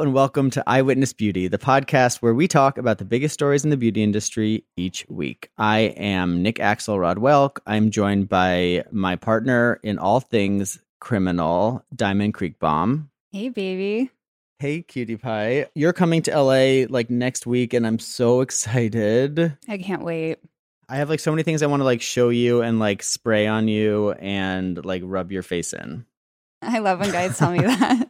Hello and welcome to Eyewitness Beauty, the podcast where we talk about the biggest stories in the beauty industry each week. I am Nick Axelrod Welk. I'm joined by my partner in all things criminal, Diamond Kreighbaum. Hey, baby. Hey, cutie pie. You're coming to LA like next week, and I'm so excited. I can't wait. I have like so many things I want to like show you and like spray on you and like rub your face in. I love when guys tell me that.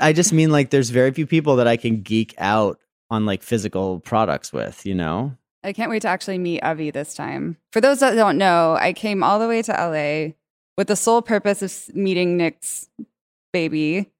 I just mean like there's very few people that I can geek out on like physical products with, you know? I can't wait to actually meet Avi this time. For those that don't know, I came all the way to LA with the sole purpose of meeting Nick's baby.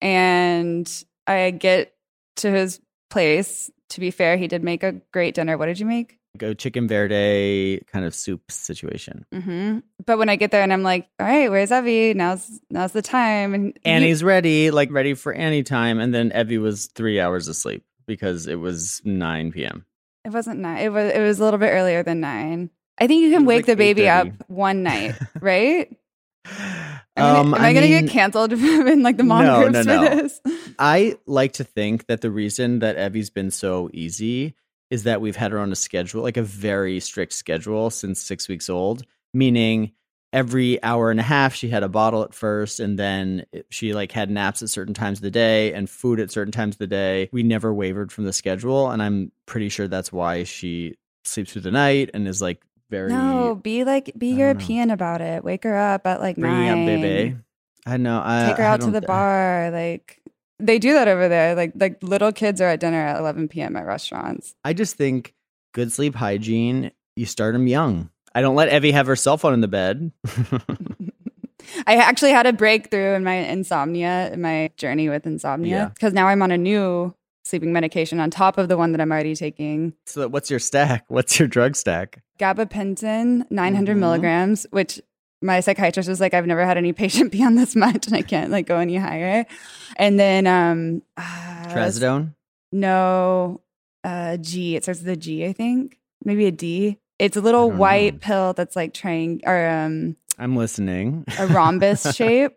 And I get to his place. To be fair, he did make a great dinner. What did you make? Go chicken verde kind of soup situation. hmm But when I get there and I'm like, all right, where's Evie? Now's now's the time. And he- Annie's ready, like ready for any time. And then Evie was three hours asleep because it was 9 p.m. it wasn't nine. It was it was a little bit earlier than nine. I think you can wake like the baby up one night, right? Um, Am I, I, gonna get canceled in like the mom No, groups no, for this? I like to think that the reason that Evie's been so easy is that we've had her on a schedule, like a very strict schedule since six weeks old, meaning every hour and a half she had a bottle at first and then she like had naps at certain times of the day and food at certain times of the day. We never wavered from the schedule and I'm pretty sure that's why she sleeps through the night and is like very No, be like be know. European about it. Wake her up at like nine. up Bebe. I know. I, Take her I out to the bar. Like they do that over there. Like like little kids are at dinner at 11 p.m. at restaurants. I just think good sleep hygiene, you start them young. I don't let Evie have her cell phone in the bed. I actually had a breakthrough in my insomnia, in my journey with insomnia, because now I'm on a new sleeping medication on top of the one that I'm already taking. so, what's your stack? What's your drug stack? Gabapentin, 900 Mhm. milligrams, which my psychiatrist was like, I've never had any patient be on this much and I can't like go any higher. And then, um, uh, Trazodone? no, uh, G, it starts with a G, I think, maybe a D. It's a little white know. pill that's like trying, or um, I'm listening. a rhombus shape,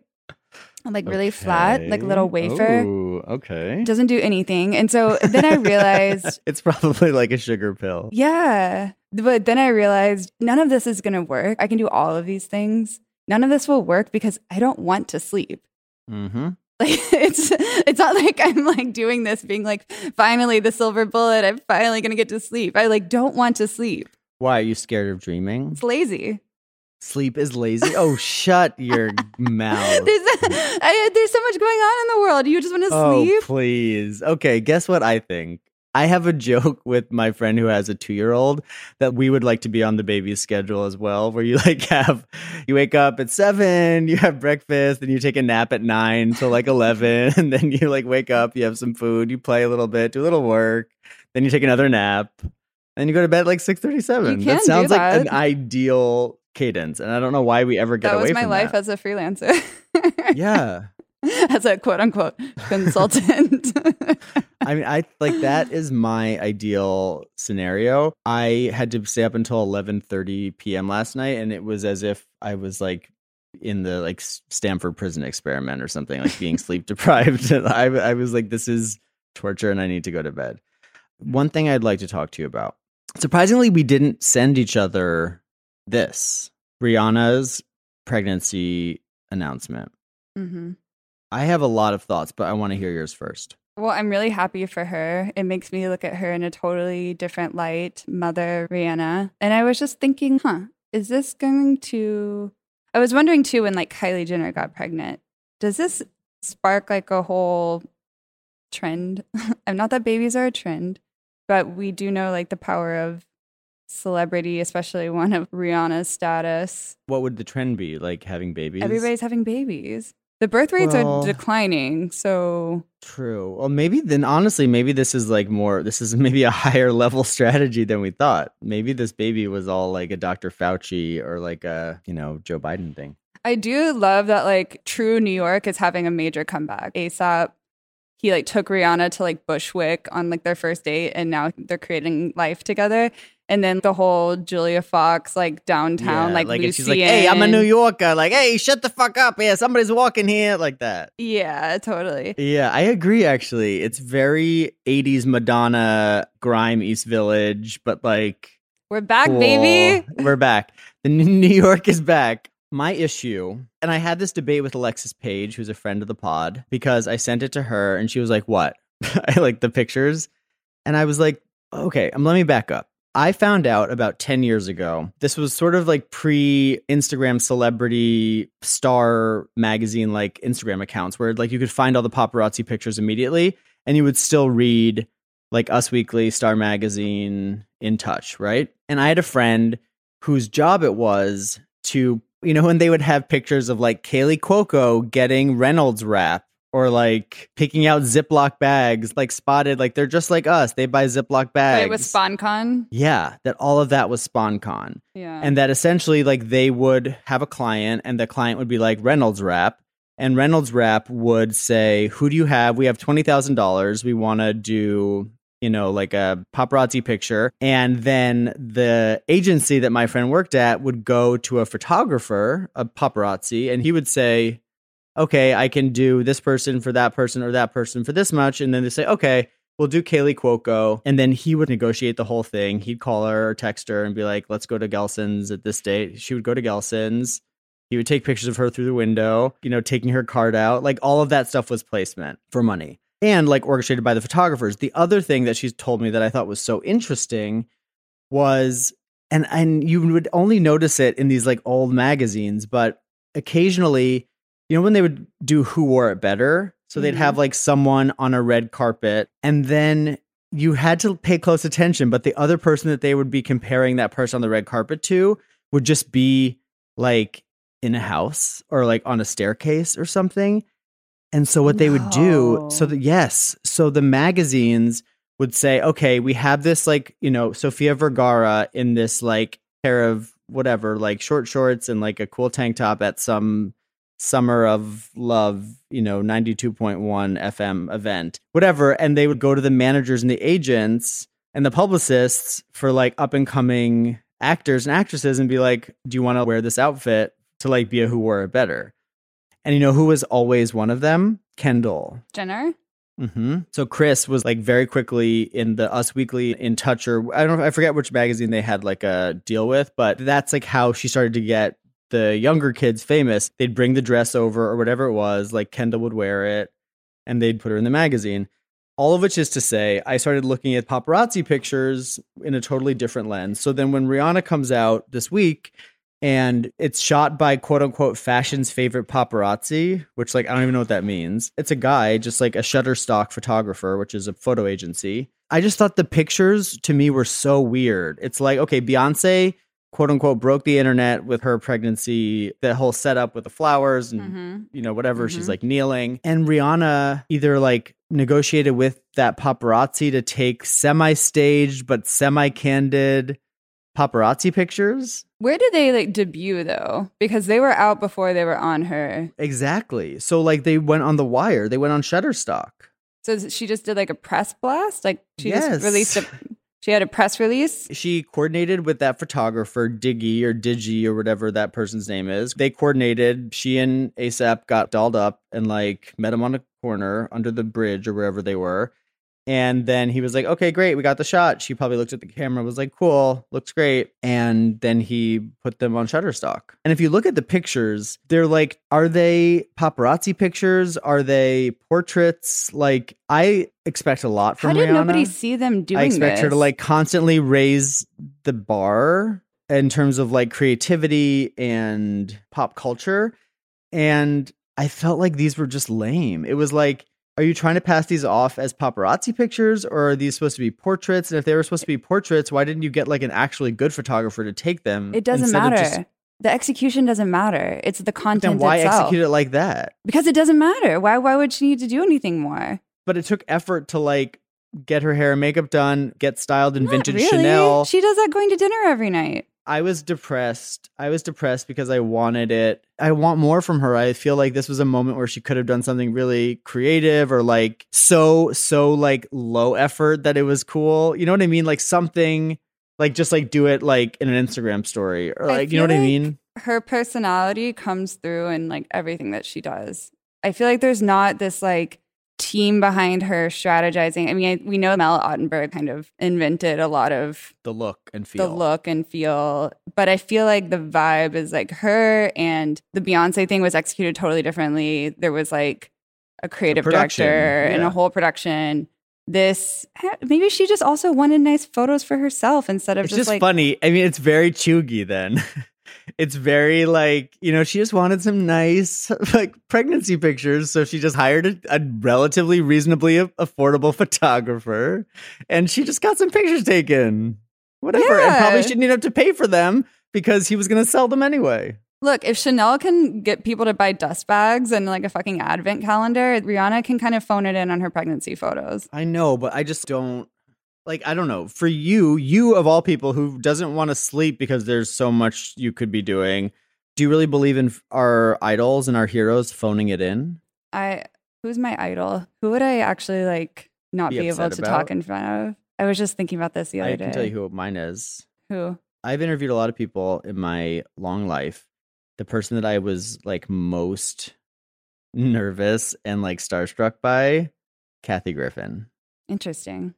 like really flat, like a little wafer. Ooh, okay. Doesn't do anything. And so then I realized, it's probably like a sugar pill. yeah. But then I realized none of this is going to work. I can do all of these things. None of this will work because I don't want to sleep. Mm-hmm. Like it's it's not like I'm like doing this being like finally the silver bullet. I'm finally going to get to sleep. I like don't want to sleep. Why are you scared of dreaming? It's lazy. Sleep is lazy. Oh, shut your mouth. There's I, there's so much going on in the world. You just want to Oh, sleep. please. Okay, guess what I think? I have a joke with my friend who has a two year old that we would like to be on the baby's schedule as well, where you like have, you wake up at seven, you have breakfast, then you take a nap at nine till like 11, and then you like wake up, you have some food, you play a little bit, do a little work, then you take another nap, and you go to bed at like 6.37. You can That sounds like an ideal cadence, and I don't know why we ever get that away was my life as a freelancer. yeah. as a quote unquote consultant. I mean, I like that is my ideal scenario. I had to stay up until eleven thirty p.m. last night, and it was as if I was like in the like Stanford prison experiment or something, like being sleep deprived. I, I was like, this is torture, and I need to go to bed. One thing I'd like to talk to you about. Surprisingly, we didn't send each other this Rihanna's pregnancy announcement. hmm I have a lot of thoughts, but I want to hear yours first. Well, I'm really happy for her. It makes me look at her in a totally different light, Mother Rihanna. And I was just thinking, huh, is this going to. I was wondering too when like Kylie Jenner got pregnant, does this spark like a whole trend? I'm not that babies are a trend, but we do know like the power of celebrity, especially one of Rihanna's status. What would the trend be? Like having babies? Everybody's having babies. The birth rates Well- are declining. So True. Well, maybe then honestly, maybe this is like more, this is maybe a higher level strategy than we thought. Maybe this baby was all like a Dr. Fauci or like a, you know, Joe Biden thing. I do love that like True New York is having a major comeback. ASAP, he like took Rihanna to like Bushwick on like their first date and now they're creating life together. And then the whole Julia Fox like downtown, Yeah, like, like she's like, "Hey, I'm a New Yorker." Like, "Hey, shut the fuck up!" Yeah, somebody's walking here, like that. Yeah, totally. Yeah, I agree. Actually, it's very '80s Madonna grime East Village, but like We're back, cool. baby. We're back. The New York is back. My issue, and I had this debate with Alexis Page, who's a friend of the pod, because I sent it to her, and she was like, "What?" I like the pictures, and I was like, "Okay, um, let me back up." I found out about 10 years ago. This was sort of like pre Instagram celebrity star magazine like Instagram accounts where like you could find all the paparazzi pictures immediately and you would still read like Us Weekly, Star Magazine, In Touch, right? And I had a friend whose job it was to, you know, when they would have pictures of like Kaley Cuoco getting Reynolds wrap or like picking out Ziploc bags, like spotted, like they're just like us. They buy Ziploc But bags. it was sponcon. Yeah, that all of that was sponcon. Yeah. And that essentially, like, they would have a client, and the client would be like Reynolds Wrap. And Reynolds Wrap would say, Who do you have? We have $20,000. We want to do, you know, like a paparazzi picture. And then the agency that my friend worked at would go to a photographer, a paparazzi, and he would say, Okay, I can do this person for that person or that person for this much. And then they say, Okay, we'll do Kaley Cuoco. And then he would negotiate the whole thing. He'd call her or text her and be like, let's go to Gelson's at this date. She would go to Gelson's. He would take pictures of her through the window, you know, taking her card out. Like all of that stuff was placement for money and like orchestrated by the photographers. The other thing that she's told me that I thought was so interesting was and and you would only notice it in these like old magazines, but occasionally, you know, when they would do who wore it better, so they'd Mhm. have like someone on a red carpet, and then you had to pay close attention, but the other person that they would be comparing that person on the red carpet to would just be like in a house or like on a staircase or something. And so what they would do, so that yes, so the magazines would say, okay, we have this like, you know, Sofia Vergara in this like pair of whatever, like short shorts and like a cool tank top at some summer of love, you know, 92.1 FM event, whatever. And they would go to the managers and the agents and the publicists for like up and coming actors and actresses and be like, do you want to wear this outfit to like be a who wore it better? And you know who was always one of them? Kendall. Jenner? hmm So Kris was like very quickly in the Us Weekly in Touch or I don't know I forget which magazine they had like a deal with, but that's like how she started to get the younger kids famous. They'd bring the dress over or whatever it was, like Kendall would wear it, and they'd put her in the magazine. All of which is to say, I started looking at paparazzi pictures in a totally different lens. So then when Rihanna comes out this week and it's shot by quote unquote fashion's favorite paparazzi, which like I don't even know what that means. It's a guy, just like a Shutterstock photographer, which is a photo agency. I just thought the pictures to me were so weird. It's like, okay, Beyonce quote unquote broke the internet with her pregnancy, the whole setup with the flowers and hmm you know, whatever. She's Mhm. like kneeling. And Rihanna either like negotiated with that paparazzi to take semi staged but semi candid paparazzi pictures. Where did they like debut though? Because they were out before they were on her. Exactly. So like they went on the wire, they went on Shutterstock. So she just did like a press blast? Like she Yes. just released a she had a press release? She coordinated with that photographer, Diggy or Digi or whatever that person's name is. They coordinated. She and ASAP got dolled up and like met him on a corner under the bridge or wherever they were. And then he was like, okay, great, we got the shot. She probably looked at the camera, was like, cool, looks great. And then he put them on Shutterstock. And if you look at the pictures, they're like, are they paparazzi pictures? Are they portraits? Like, I expect a lot from How did Rihanna. nobody see them doing I expect her to like constantly raise the bar in terms of like creativity and pop culture. And I felt like these were just lame. It was like, are you trying to pass these off as paparazzi pictures or are these supposed to be portraits? And if they were supposed to be portraits, why didn't you get like an actually good photographer to take them? It doesn't matter. just- the execution doesn't matter. It's the content. then why itself. execute it like that? because it doesn't matter. Why why would she need to do anything more? But it took effort to like get her hair and makeup done, get styled in Not vintage really. Chanel. She does that going to dinner every night. I was depressed. I was depressed because I wanted it. I want more from her. I feel like this was a moment where she could have done something really creative or like so so like low effort that it was cool. You know what I mean? Like something Like just like do it like in an Instagram story or like you know what I mean? Her personality comes through in like everything that she does. I feel like there's not this like team behind her strategizing. I mean, I, we know Mel Ottenberg kind of invented a lot of The look and feel. the look and feel, but I feel like the vibe is like her and the Beyonce thing was executed totally differently. There was like a creative production, director and a whole production. This maybe she just also wanted nice photos for herself instead of It's just, just like funny. I mean, it's very chuggy then. it's very like, you know, she just wanted some nice like pregnancy pictures. So she just hired a, a relatively reasonably affordable photographer and she just got some pictures taken. Whatever. And probably Yeah. she didn't have to pay for them because he was going to sell them anyway. Look, if Chanel can get people to buy dust bags and like a fucking advent calendar, Rihanna can kind of phone it in on her pregnancy photos. I know, but I just don't like I don't know. For you, you of all people who doesn't want to sleep because there's so much you could be doing, do you really believe in our idols and our heroes phoning it in? I who's my idol? Who would I actually like not Be be, able to about? talk in front of? I was just thinking about this the other I day. can tell you who mine is. Who? I've interviewed a lot of people in my long life. The person that I was like most nervous and like starstruck by, Kathy Griffin. Interesting.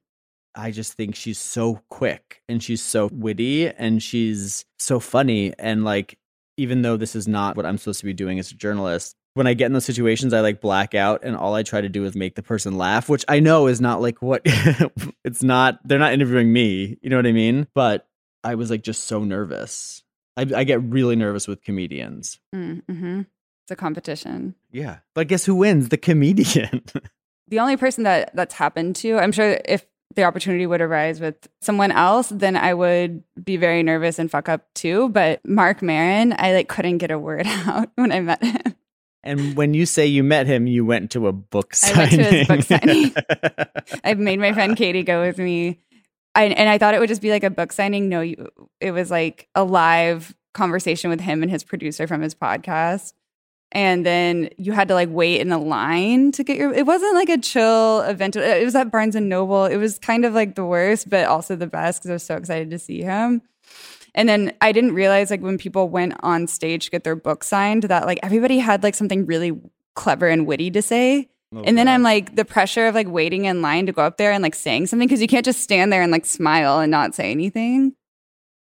I just think she's so quick and she's so witty and she's so funny. And like, even though this is not what I'm supposed to be doing as a journalist, when I get in those situations, I like black out and all I try to do is make the person laugh, which I know is not like what it's not, they're not interviewing me. You know what I mean? But I was like just so nervous. I, I get really nervous with comedians. Mm, hmm It's a competition. Yeah. But guess who wins? The comedian. The only person that that's happened to, I'm sure if the opportunity would arise with someone else, then I would be very nervous and fuck up too. But Marc Maron, I like couldn't get a word out when I met him. and when you say you met him, you went to a book I signing. went to his book signing. I've made my friend Katie go with me. I, and I thought it would just be like a book signing. No, you, it was like a live conversation with him and his producer from his podcast. And then you had to like wait in a line to get your. It wasn't like a chill event. Uh, it was at Barnes and Noble. It was kind of like the worst, but also the best because I was so excited to see him. And then I didn't realize like when people went on stage to get their book signed that like everybody had like something really clever and witty to say. Oh, and then. I'm like the pressure of like waiting in line to go up there and like saying something because you can't just stand there and like smile and not say anything.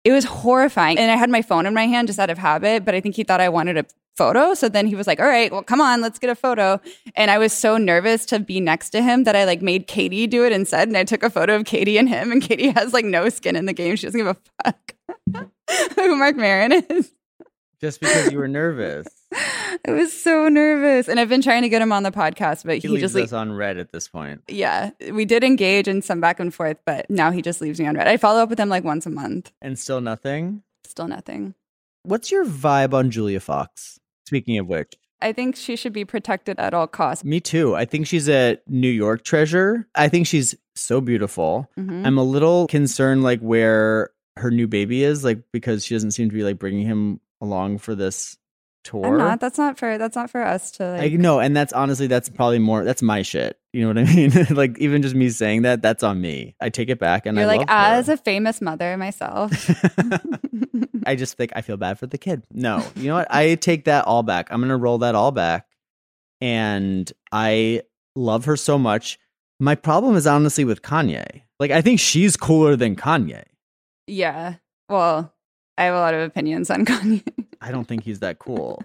It was horrifying. And I had my phone in my hand just out of habit, but I think he thought I wanted a photo. So then he was like, all right, well, come on, let's get a photo. And I was so nervous to be next to him that I like made Katie do it instead. And I took a photo of Katie and him. And Katie has like no skin in the game. She doesn't give a fuck who Marc Maron is. just because you were nervous. I was so nervous. And I've been trying to get him on the podcast, but He, he, leaves just like, us on red at this point. yeah, we did engage in some back and forth, but now he just leaves me on red. I follow up with him like once a month. And still nothing. Still nothing. What's your vibe on Julia Fox? Speaking of which, I think she should be protected at all costs. me too. I think she's a New York treasure. I think she's so beautiful. Mhm. I'm a little concerned, like where her new baby is, like because she doesn't seem to be like bringing him along for this tour. I'm not. That's not for. That's not for us to I like. know, and that's honestly that's probably more that's my shit. You know what I mean? like even just me saying that, that's on me. I take it back, and You're I like love her. as a famous mother myself. I just think I feel bad for the kid. No, you know what? I take that all back. I'm gonna roll that all back, and I love her so much. My problem is honestly with Kanye. Like I think she's cooler than Kanye. yeah. Well, I have a lot of opinions on Kanye. I don't think he's that cool.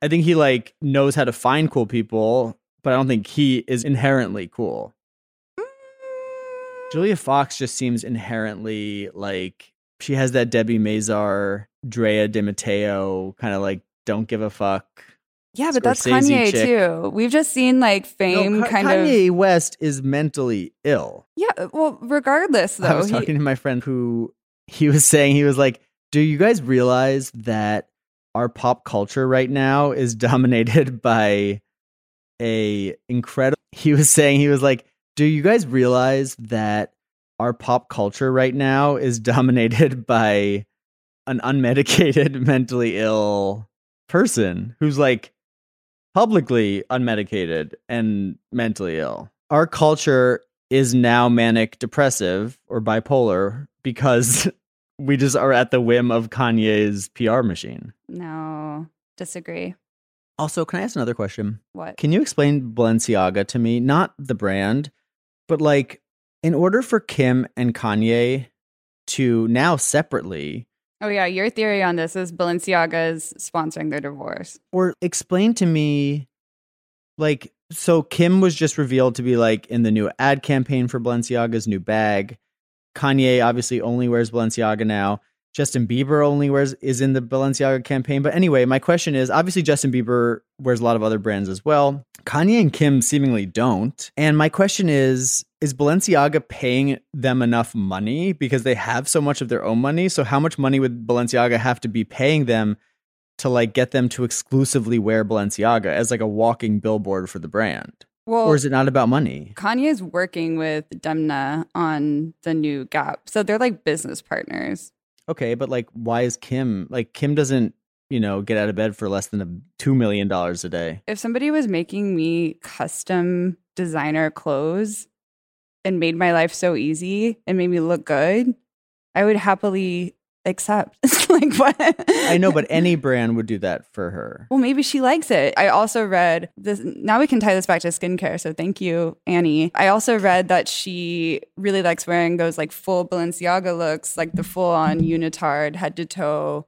I think he like knows how to find cool people, but I don't think he is inherently cool. Mm. Julia Fox just seems inherently like she has that Debbie Mazar, Drea De Matteo kind of like don't give a fuck. Yeah, but that's Kanye chick. too. We've just seen like No, fame Ka- kind of. Kanye West is mentally ill. Yeah. Uh, well, regardless though. I was he- talking to my friend who he was saying he was like, "Do you guys realize that our pop culture right now is dominated by a incredible?" He was saying he was like, "Do you guys realize that our pop culture right now is dominated by an unmedicated, mentally ill person who's like publicly unmedicated and mentally ill. Our culture is now manic depressive or bipolar because we just are at the whim of Kanye's PR machine. No, disagree. Also, can I ask another question? What? Can you explain Balenciaga to me? Not the brand, but like in order for Kim and Kanye to now separately Oh yeah, your theory on this is Balenciaga's sponsoring their divorce. or explain to me like so Kim was just revealed to be like in the new ad campaign for Balenciaga's new bag. Kanye obviously only wears Balenciaga now. Justin Bieber only wears is in the Balenciaga campaign. But anyway, my question is obviously Justin Bieber wears a lot of other brands as well. Kanye and Kim seemingly don't. And my question is is Balenciaga paying them enough money because they have so much of their own money? So how much money would Balenciaga have to be paying them to like get them to exclusively wear Balenciaga as like a walking billboard for the brand? Well, or is it not about money? Kanye is working with Demna on the new Gap, so they're like business partners. Okay, but like why is Kim like Kim doesn't, you know, get out of bed for less than a 2 million dollars a day? If somebody was making me custom designer clothes and made my life so easy and made me look good, I would happily accept. like what? I know, but any brand would do that for her. Well, maybe she likes it. I also read this. Now we can tie this back to skincare. So thank you, Annie. I also read that she really likes wearing those like full Balenciaga looks, like the full on unitard head to toe.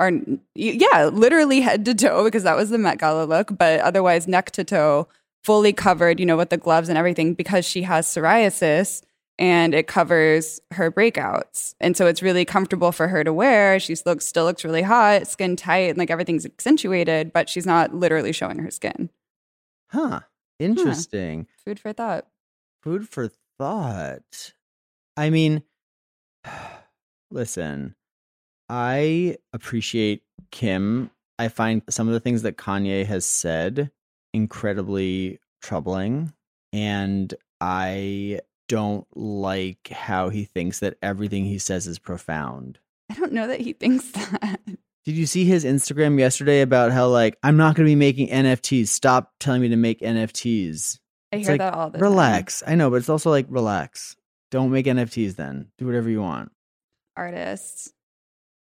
Or yeah, literally head to toe because that was the Met Gala look, but otherwise neck to toe, fully covered, you know, with the gloves and everything because she has psoriasis and it covers her breakouts. And so it's really comfortable for her to wear. She looks still looks really hot, skin tight, and like everything's accentuated, but she's not literally showing her skin. Huh. Hmm. Interesting. Food for thought. Food for thought. I mean, listen, I appreciate Kim. I find some of the things that Kanye has said incredibly troubling. And I don't like how he thinks that everything he says is profound. I don't know that he thinks that. Did you see his Instagram yesterday about how like I'm not going to be making NFTs. Stop telling me to make NFTs. I It's hear like, that all the Relax. I know, but it's also like relax. Don't make NFTs then. Do whatever you want. Artists.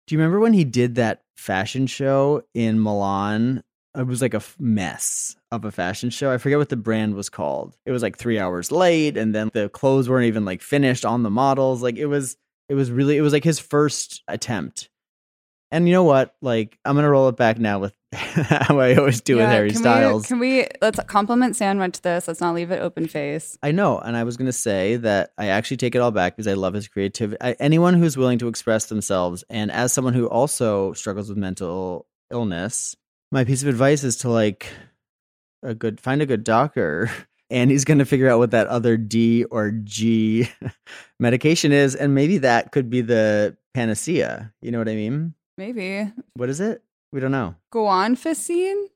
Do you remember when he did that fashion show in Milan? It was like a mess of a fashion show. I forget what the brand was called. It was like 3 hours late and then the clothes weren't even like finished on the models. Like it was it was really it was like his first attempt. And you know what? Like I'm going to roll it back now with how I always do with Harry can Styles. We, can we let's compliment sandwich this? Let's not leave it open face. I know, and I was going to say that I actually take it all back because I love his creativity. I, anyone who's willing to express themselves, and as someone who also struggles with mental illness, my piece of advice is to like a good find a good doctor, and he's going to figure out what that other D or G medication is, and maybe that could be the panacea. You know what I mean? Maybe. What is it? We don't know. Guanfacine?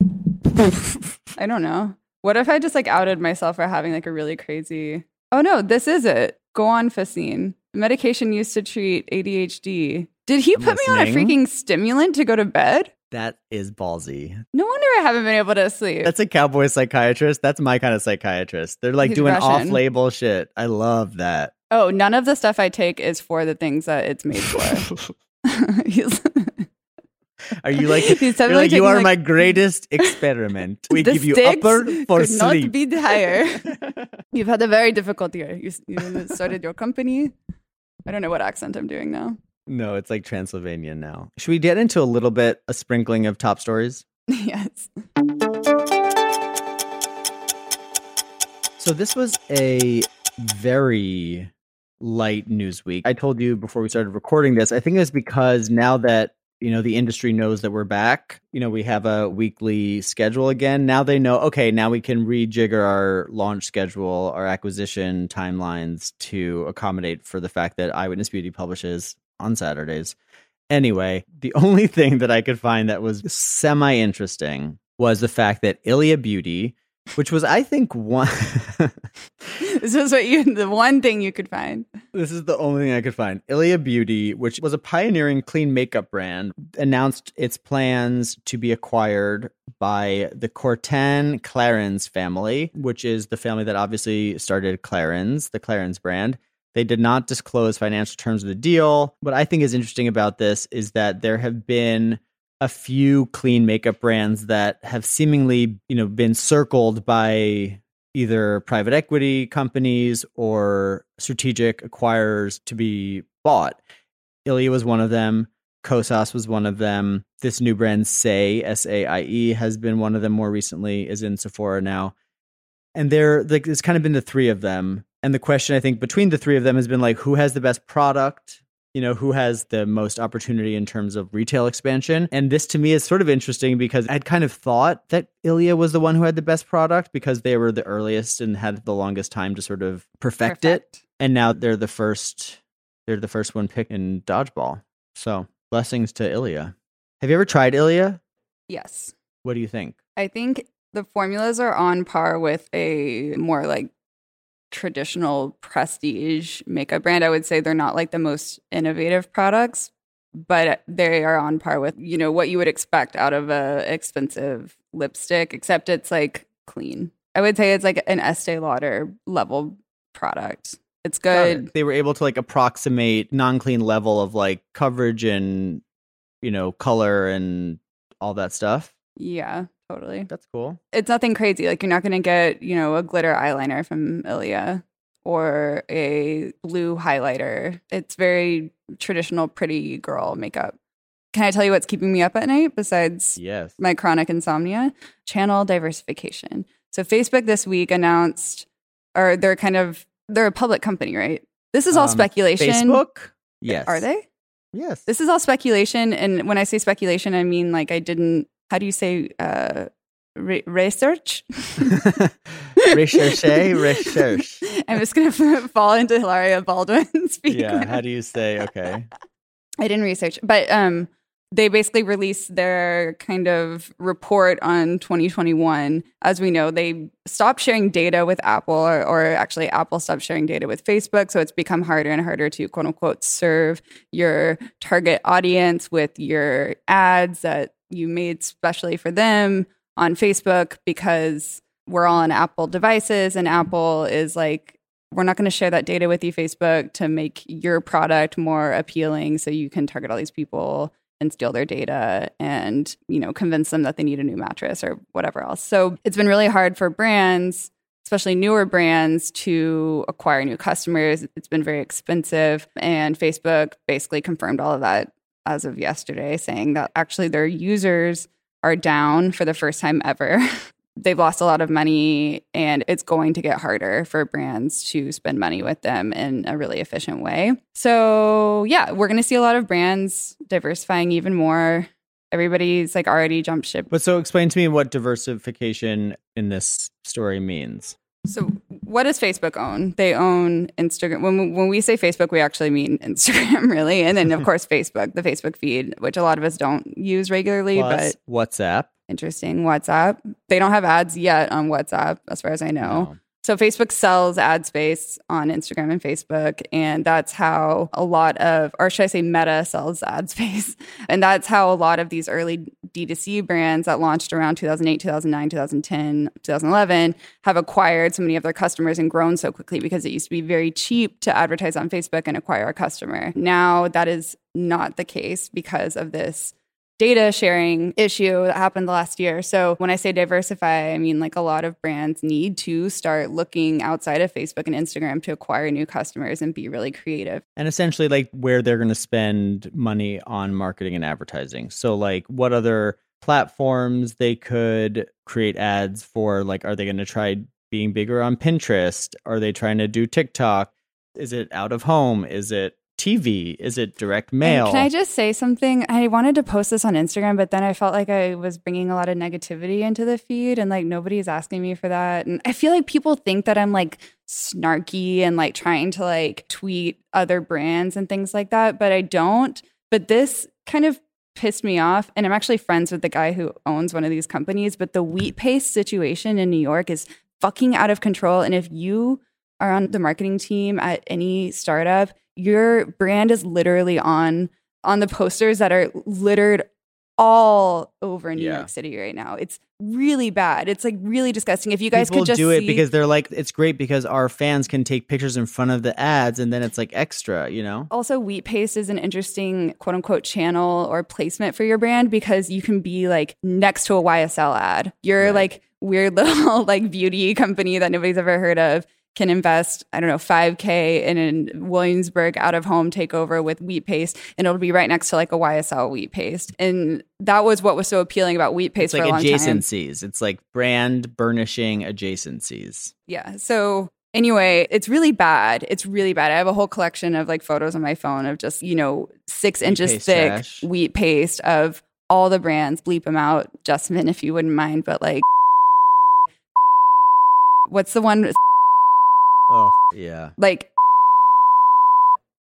I don't know. What if I just like outed myself for having like a really crazy Oh no, this is it. Guanfacine. Medication used to treat ADHD. Did he I'm put me on a freaking stimulant to go to bed? That is ballsy. No wonder I haven't been able to sleep. That's a cowboy psychiatrist. That's my kind of psychiatrist. They're like He's doing Russian. off-label shit. I love that. oh, none of the stuff I take is for the things that it's made for. Are you like, He's you're like you are like- my greatest experiment? We give you upper for could not sleep. be higher. You've had a very difficult year. You, you started your company. I don't know what accent I'm doing now. No, it's like Transylvania now. Should we get into a little bit a sprinkling of top stories? yes. So this was a very light news week. I told you before we started recording this. I think it's because now that you know the industry knows that we're back. You know we have a weekly schedule again. Now they know. Okay, now we can rejigger our launch schedule, our acquisition timelines to accommodate for the fact that Eyewitness Beauty publishes on Saturdays. Anyway, the only thing that I could find that was semi interesting was the fact that Ilia Beauty, which was I think one. This is what you the one thing you could find. This is the only thing I could find. Ilia Beauty, which was a pioneering clean makeup brand, announced its plans to be acquired by the Courtin-Clarins family, which is the family that obviously started Clarins, the Clarins brand. They did not disclose financial terms of the deal. What I think is interesting about this is that there have been a few clean makeup brands that have seemingly, you know, been circled by either private equity companies or strategic acquirers to be bought. Ilia was one of them. Kosas was one of them. This new brand, Say S A I E, has been one of them more recently, is in Sephora now. And there, like, it's kind of been the three of them and the question I think between the three of them has been like, who has the best product? You know, who has the most opportunity in terms of retail expansion? And this to me is sort of interesting because I'd kind of thought that Ilia was the one who had the best product because they were the earliest and had the longest time to sort of perfect, perfect. it. And now they're the first they're the first one picked in dodgeball. So blessings to Ilia. Have you ever tried Ilia? Yes. What do you think? I think the formulas are on par with a more like traditional prestige makeup brand. I would say they're not like the most innovative products, but they are on par with, you know, what you would expect out of a expensive lipstick, except it's like clean. I would say it's like an Estee Lauder level product. It's good. It. They were able to like approximate non-clean level of like coverage and you know, color and all that stuff. Yeah. Totally. That's cool. It's nothing crazy. Like you're not going to get, you know, a glitter eyeliner from Ilia or a blue highlighter. It's very traditional pretty girl makeup. Can I tell you what's keeping me up at night besides yes. my chronic insomnia? Channel diversification. So Facebook this week announced or they're kind of they're a public company, right? This is all um, speculation. Facebook? Yes. Are they? Yes. This is all speculation and when I say speculation I mean like I didn't how do you say uh, re- research? research, research. I'm just gonna fall into Hilaria Baldwin speaking. Yeah, how do you say? Okay, I didn't research, but um, they basically released their kind of report on 2021. As we know, they stopped sharing data with Apple, or, or, actually, Apple stopped sharing data with Facebook. So it's become harder and harder to quote unquote serve your target audience with your ads that you made specially for them on Facebook because we're all on Apple devices and Apple is like, we're not going to share that data with you, Facebook, to make your product more appealing so you can target all these people and steal their data and, you know, convince them that they need a new mattress or whatever else. So it's been really hard for brands, especially newer brands, to acquire new customers. It's been very expensive. And Facebook basically confirmed all of that as of yesterday, saying that actually their users are down for the first time ever. They've lost a lot of money, and it's going to get harder for brands to spend money with them in a really efficient way. So, yeah, we're going to see a lot of brands diversifying even more. Everybody's like already jumped ship. But so, explain to me what diversification in this story means. So, what does Facebook own? They own Instagram. When when we say Facebook, we actually mean Instagram, really, and then of course Facebook, the Facebook feed, which a lot of us don't use regularly. Plus but WhatsApp, interesting. WhatsApp. They don't have ads yet on WhatsApp, as far as I know. No. So Facebook sells ad space on Instagram and Facebook, and that's how a lot of, or should I say, Meta sells ad space, and that's how a lot of these early D2C brands that launched around 2008, 2009, 2010, 2011 have acquired so many of their customers and grown so quickly because it used to be very cheap to advertise on Facebook and acquire a customer. Now that is not the case because of this data sharing issue that happened last year. So when I say diversify, I mean like a lot of brands need to start looking outside of Facebook and Instagram to acquire new customers and be really creative. And essentially like where they're going to spend money on marketing and advertising. So like what other platforms they could create ads for like are they going to try being bigger on Pinterest? Are they trying to do TikTok? Is it out of home? Is it TV? Is it direct mail? And can I just say something? I wanted to post this on Instagram, but then I felt like I was bringing a lot of negativity into the feed and like nobody's asking me for that. And I feel like people think that I'm like snarky and like trying to like tweet other brands and things like that, but I don't. But this kind of pissed me off. And I'm actually friends with the guy who owns one of these companies, but the wheat paste situation in New York is fucking out of control. And if you are on the marketing team at any startup, your brand is literally on on the posters that are littered all over New Yeah. York City right now. It's really bad. It's like really disgusting. If you guys People could just do it see- because they're like, it's great because our fans can take pictures in front of the ads, and then it's like extra, you know. also wheat paste is an interesting quote unquote channel or placement for your brand because you can be like next to a YSL ad. Your Right. like weird little like beauty company that nobody's ever heard of can invest, I don't know, 5K in a Williamsburg out of home takeover with wheat paste and it'll be right next to like a YSL wheat paste. And that was what was so appealing about wheat paste It's like for a long time. adjacencies. It's like brand burnishing adjacencies. Yeah. So anyway, it's really bad. It's really bad. I have a whole collection of like photos on my phone of just, you know, six inches thick trash. wheat paste of all the brands. Bleep them out, Justman, if you wouldn't mind. But like, what's the one? Oh, yeah. Like,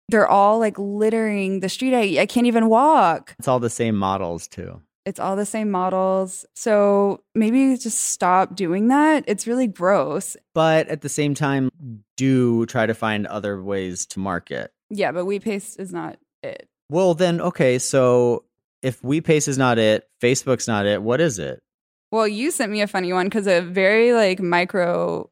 they're all like littering the street. I, I can't even walk. It's all the same models too. It's all the same models. So maybe just stop doing that. It's really gross. But at the same time, do try to find other ways to market. Yeah, but wheat paste is not it. Well, then, okay. So if wheat paste is not it, Facebook's not it, what is it? Well, you sent me a funny one because a very like micro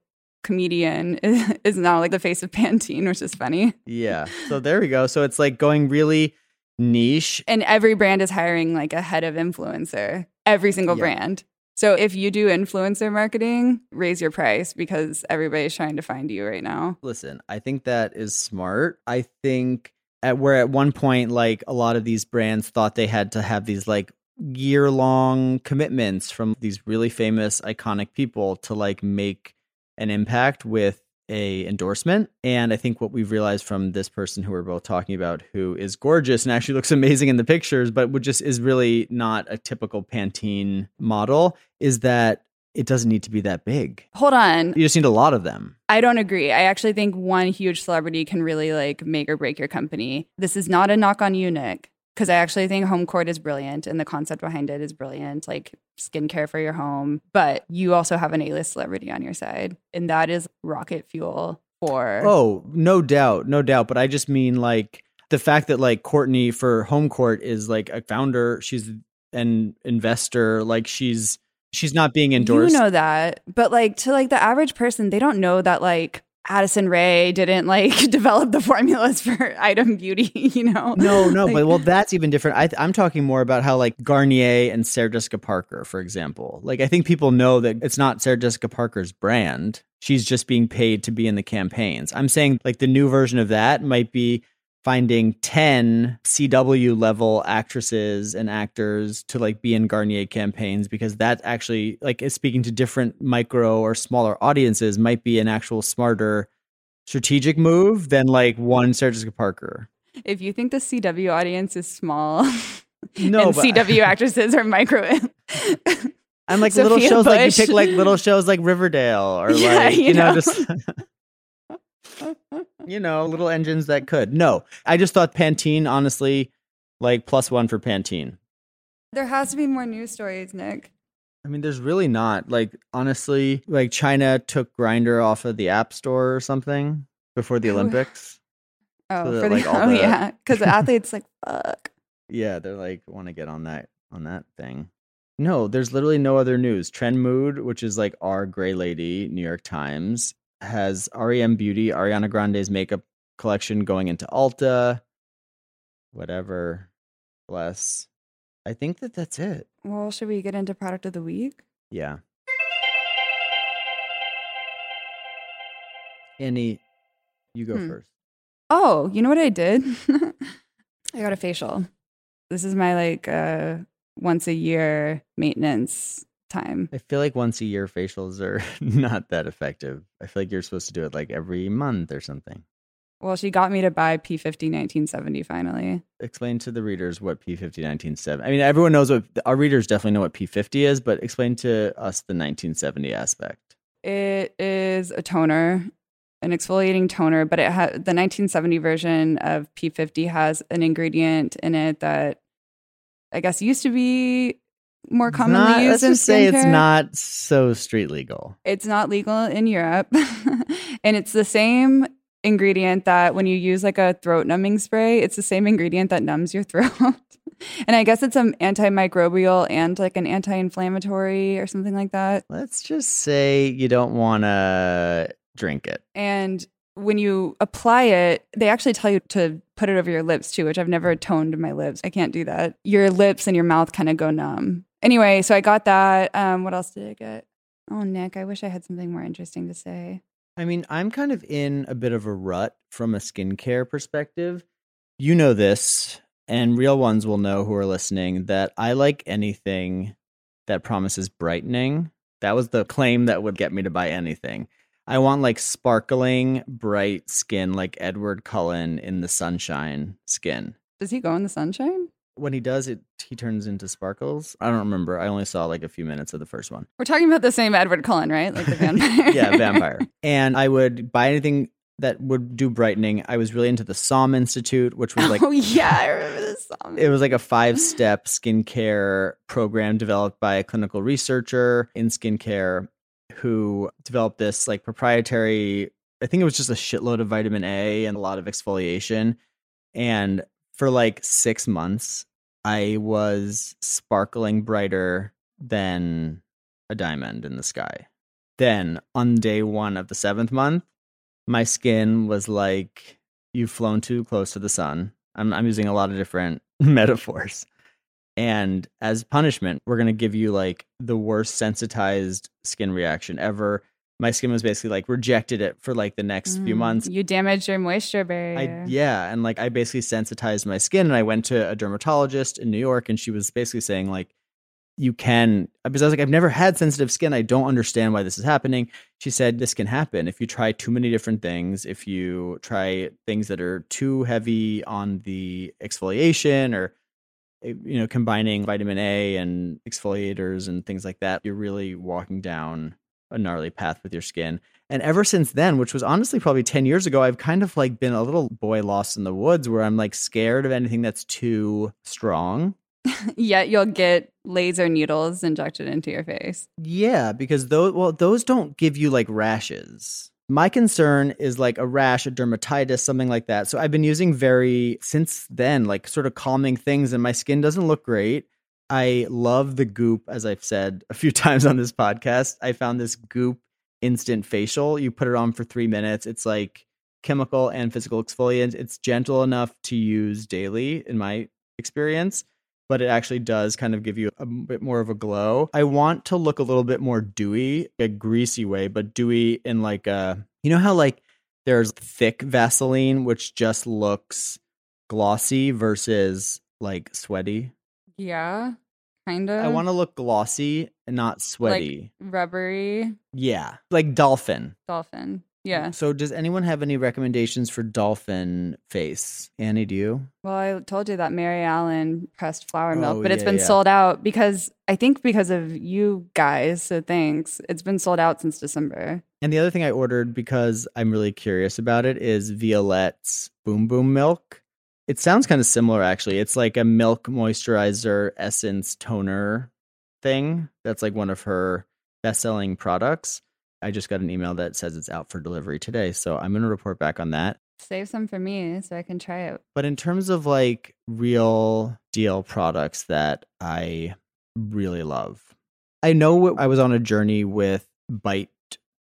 comedian is, is now like the face of Pantene, which is funny. Yeah. So there we go. So it's like going really niche. And every brand is hiring like a head of influencer, every single Yeah. brand. So if you do influencer marketing, raise your price because everybody's trying to find you right now. Listen, I think that is smart. I think at where at one point, like a lot of these brands thought they had to have these like year long commitments from these really famous, iconic people to like make an impact with a endorsement. And I think what we've realized from this person who we're both talking about, who is gorgeous and actually looks amazing in the pictures, but would just is really not a typical Pantene model, is that it doesn't need to be that big. Hold on. You just need a lot of them. I don't agree. I actually think one huge celebrity can really like make or break your company. This is not a knock on you, Nick, because I actually think Homecourt is brilliant and the concept behind it is brilliant, like skincare for your home. But you also have an A-list celebrity on your side, and that is rocket fuel for. Oh, no doubt, no doubt. But I just mean like the fact that like Courteney for Homecourt is like a founder. She's an investor. Like she's she's not being endorsed. You know that, but like to like the average person, they don't know that like Addison Rae didn't like develop the formulas for item beauty. You know? no, no, Like- but well, that's even different. I, I'm talking more about how like Garnier and Sarah Jessica Parker, for example. Like I think people know that it's not Sarah Jessica Parker's brand. She's just being paid to be in the campaigns. I'm saying like the new version of that might be finding 10 CW level actresses and actors to like be in Garnier campaigns because that actually like is speaking to different micro or smaller audiences might be an actual smarter strategic move than like one Sarah Jessica Parker. If you think the CW audience is small, No, and but- CW actresses are micro. I'm like little Sophia shows like you Bush. pick like little shows like Riverdale or Yeah, like you, you know, know. just you know little engines that could. No, I just thought Pantene honestly like plus one for Pantene. there has to be more news stories, Nick. I mean, there's really not like honestly like China took Grindr off of the App Store or something before the Oh. Olympics. Oh, So for the like, all oh the- yeah, because the athletes like fuck. Yeah, they're like want to get on that on that thing. No, there's literally no other news. Trend Mood, which is like our gray lady, New York Times, has REM Beauty, Ariana Grande's makeup collection going into Ulta. Whatever. Bless. I think that that's it. Well, should we get into product of the week? Yeah. Annie, you go Hmm. first. Oh, you know what I did? I got a facial. This is my like uh once a year maintenance time. I feel like once a year facials are not that effective. I feel like you're supposed to do it like every month or something. Well, she got me to buy P50 1970 finally. explain to the readers what P50 I mean, everyone knows what our readers definitely know what P50 is, but explain to us the 1970 aspect. It is a toner, an exfoliating toner, but it has the 1970 version of P50 has an ingredient in it that I guess used to be more commonly not- used let's just say it's not so street legal. It's not legal in Europe. and it's the same ingredient that when you use like a throat numbing spray, it's the same ingredient that numbs your throat. and I guess it's an antimicrobial and like an anti-inflammatory or something like that. Let's just say you don't want to drink it. And when you apply it, they actually tell you to put it over your lips too, which I've never toned my lips. I can't do that. Your lips and your mouth kind of go numb. Anyway, so I got that. Um, what else did I get? Oh, Nick, I wish I had something more interesting to say. I mean, I'm kind of in a bit of a rut from a skincare perspective. You know this, and real ones will know who are listening that I like anything that promises brightening. That was the claim that would get me to buy anything. I want like sparkling, bright skin, like Edward Cullen in the sunshine skin. Does he go in the sunshine? When he does it, he turns into sparkles. I don't remember. I only saw like a few minutes of the first one. We're talking about the same Edward Cullen, right? Like the vampire. yeah, vampire. And I would buy anything that would do brightening. I was really into the Somme Institute, which was like oh yeah, I remember the Som. It was like a five step skincare program developed by a clinical researcher in skincare who developed this like proprietary I think it was just a shitload of vitamin A and a lot of exfoliation. And for like 6 months I was sparkling brighter than a diamond in the sky. Then on day 1 of the 7th month, my skin was like you've flown too close to the sun. I'm I'm using a lot of different metaphors. And as punishment, we're going to give you like the worst sensitized skin reaction ever. My skin was basically like rejected it for like the next mm, few months. You damaged your moisture barrier. I, yeah. And like I basically sensitized my skin and I went to a dermatologist in New York and she was basically saying, like, you can, because I was like, I've never had sensitive skin. I don't understand why this is happening. She said, this can happen if you try too many different things, if you try things that are too heavy on the exfoliation or Eh, you know, combining vitamin A and exfoliators and things like that, you're really walking down a gnarly path with your skin. And ever since then, which was honestly probably 10 years ago, I've kind of like been a little boy lost in the woods where I'm like scared of anything that's too strong. Yet you'll get laser needles injected into your face. Yeah, because those well, those don't give you like rashes. My concern is like a rash, a dermatitis, something like that. So I've been using very, since then, like sort of calming things, and my skin doesn't look great. I love the goop, as I've said a few times on this podcast. I found this goop instant facial. You put it on for three minutes. It's like chemical and physical exfoliant. It's gentle enough to use daily, in my experience but it actually does kind of give you a bit more of a glow. I want to look a little bit more dewy, a greasy way, but dewy in like a, you know how like there's thick Vaseline, which just looks glossy versus like sweaty? Yeah, kind of. I want to look glossy and not sweaty. Like rubbery. Yeah, like dolphin. Dolphin. Yeah. So, does anyone have any recommendations for dolphin face? Annie, do you? Well, I told you that Mary Allen pressed flower milk, oh, but it's yeah, been yeah. sold out because I think because of you guys. So, thanks. It's been sold out since December. And the other thing I ordered because I'm really curious about it is Violette's Boom Boom Milk. It sounds kind of similar, actually. It's like a milk moisturizer essence toner thing. That's like one of her best selling products. I just got an email that says it's out for delivery today. So I'm going to report back on that. Save some for me so I can try it. But in terms of like real deal products that I really love, I know I was on a journey with Bite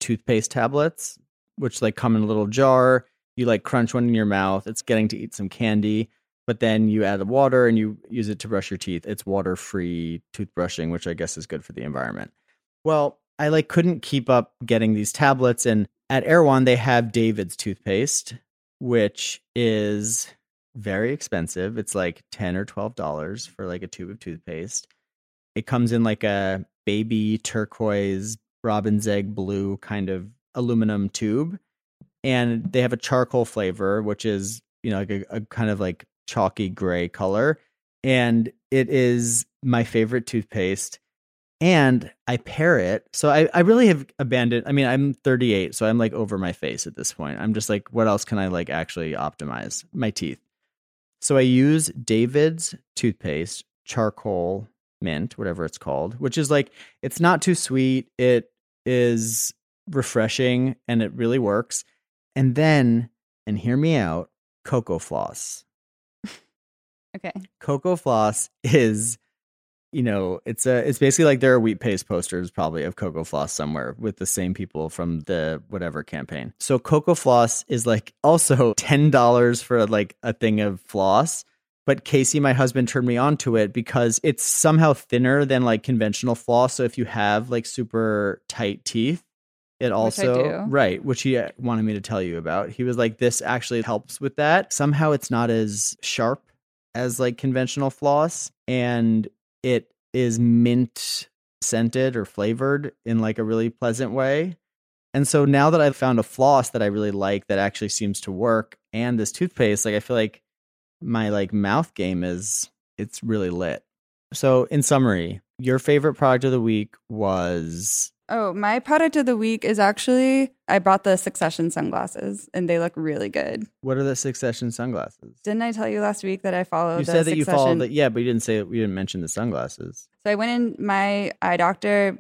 toothpaste tablets, which like come in a little jar. You like crunch one in your mouth. It's getting to eat some candy, but then you add the water and you use it to brush your teeth. It's water free toothbrushing, which I guess is good for the environment. Well, I like couldn't keep up getting these tablets and at Erewhon they have David's toothpaste which is very expensive. It's like 10 or 12 dollars for like a tube of toothpaste. It comes in like a baby turquoise robin's egg blue kind of aluminum tube and they have a charcoal flavor which is, you know, like a, a kind of like chalky gray color and it is my favorite toothpaste and I pair it. So I, I really have abandoned. I mean, I'm 38, so I'm like over my face at this point. I'm just like, what else can I like actually optimize? My teeth. So I use David's toothpaste, charcoal mint, whatever it's called, which is like, it's not too sweet. It is refreshing and it really works. And then, and hear me out, Cocofloss. Okay. Cocofloss is, you know, it's a it's basically like there are wheat paste posters probably of Cocofloss somewhere with the same people from the whatever campaign. So Cocofloss is like also ten dollars for like a thing of floss. But Casey, my husband, turned me on to it because it's somehow thinner than like conventional floss. So if you have like super tight teeth, it also right, which he uh, wanted me to tell you about. He was like, "This actually helps with that." Somehow, it's not as sharp as like conventional floss, and it is mint scented or flavored in like a really pleasant way. And so now that I've found a floss that I really like that actually seems to work, and this toothpaste, like I feel like my like mouth game is it's really lit. So in summary, your favorite product of the week was Oh, my product of the week is actually I bought the Succession sunglasses and they look really good. what are the Succession sunglasses? Didn't I tell you last week that I followed you the said that you followed the yeah, but you didn't say you didn't mention the sunglasses. So I went in my eye doctor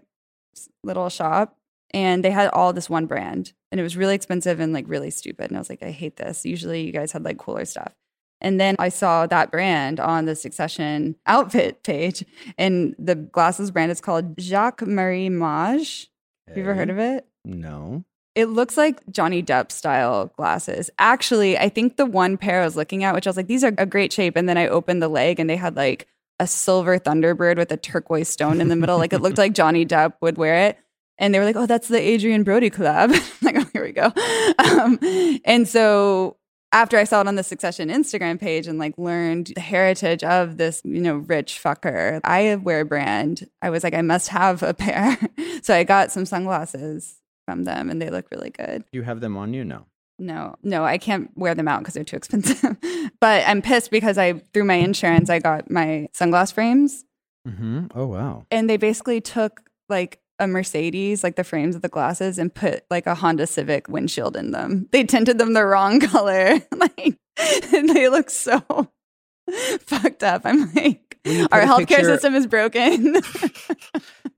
little shop and they had all this one brand and it was really expensive and like really stupid. And I was like, I hate this. Usually you guys had like cooler stuff. And then I saw that brand on the Succession outfit page and the glasses brand is called Jacques Marie Mage. Have you ever heard of it? No. It looks like Johnny Depp style glasses. Actually, I think the one pair I was looking at, which I was like, these are a great shape. And then I opened the leg and they had like a silver Thunderbird with a turquoise stone in the middle. like it looked like Johnny Depp would wear it. And they were like, oh, that's the Adrien Brody collab. like, oh, here we go. Um, and so after I saw it on the Succession Instagram page and like learned the heritage of this, you know, rich fucker, I wear a brand. I was like, I must have a pair. so I got some sunglasses from them and they look really good. Do you have them on you? No. No, no, I can't wear them out because they're too expensive. but I'm pissed because I, through my insurance, I got my sunglass frames Mm-hmm. Oh wow. and they basically took like a Mercedes, like the frames of the glasses, and put like a Honda Civic windshield in them. They tinted them the wrong color. like they look so fucked up. I'm like, Will you put our healthcare picture- system is broken.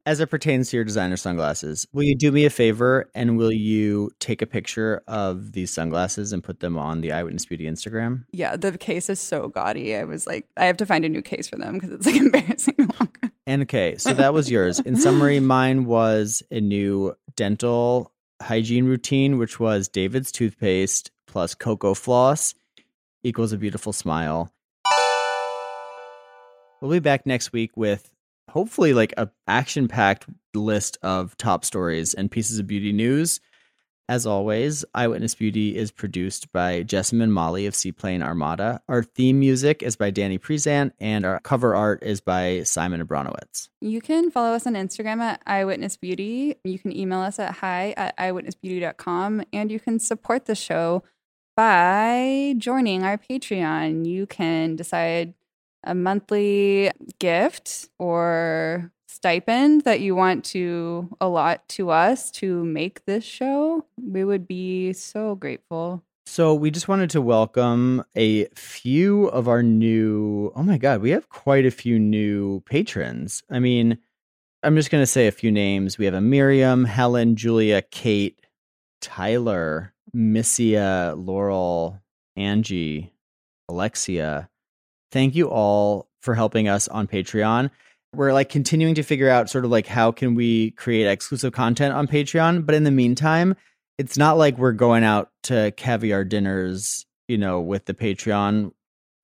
As it pertains to your designer sunglasses, will you do me a favor and will you take a picture of these sunglasses and put them on the Eyewitness Beauty Instagram? yeah, the case is so gaudy. I was like, I have to find a new case for them because it's like embarrassing. And okay, so that was yours. In summary, mine was a new dental hygiene routine, which was David's toothpaste plus Cocofloss equals a beautiful smile. We'll be back next week with hopefully like a action-packed list of top stories and pieces of beauty news. As always, Eyewitness Beauty is produced by Jessamine Molly of Seaplane Armada. Our theme music is by Danny Prezant, and our cover art is by Simon Abronowitz. You can follow us on Instagram at Eyewitness Beauty. You can email us at hi at eyewitnessbeauty.com. And you can support the show by joining our Patreon. You can decide a monthly gift or stipend that you want to allot to us to make this show. We would be so grateful. So we just wanted to welcome a few of our new. Oh my god, we have quite a few new patrons. I mean, I'm just going to say a few names. We have a Miriam, Helen, Julia, Kate, Tyler, Missia, Laurel, Angie, Alexia. Thank you all for helping us on Patreon. We're like continuing to figure out sort of like how can we create exclusive content on Patreon, but in the meantime, it's not like we're going out to caviar dinners, you know, with the Patreon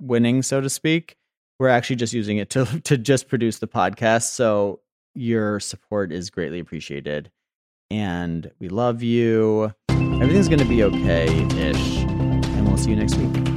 winning, so to speak. We're actually just using it to to just produce the podcast. So your support is greatly appreciated. And we love you. Everything's gonna be okay ish. And we'll see you next week.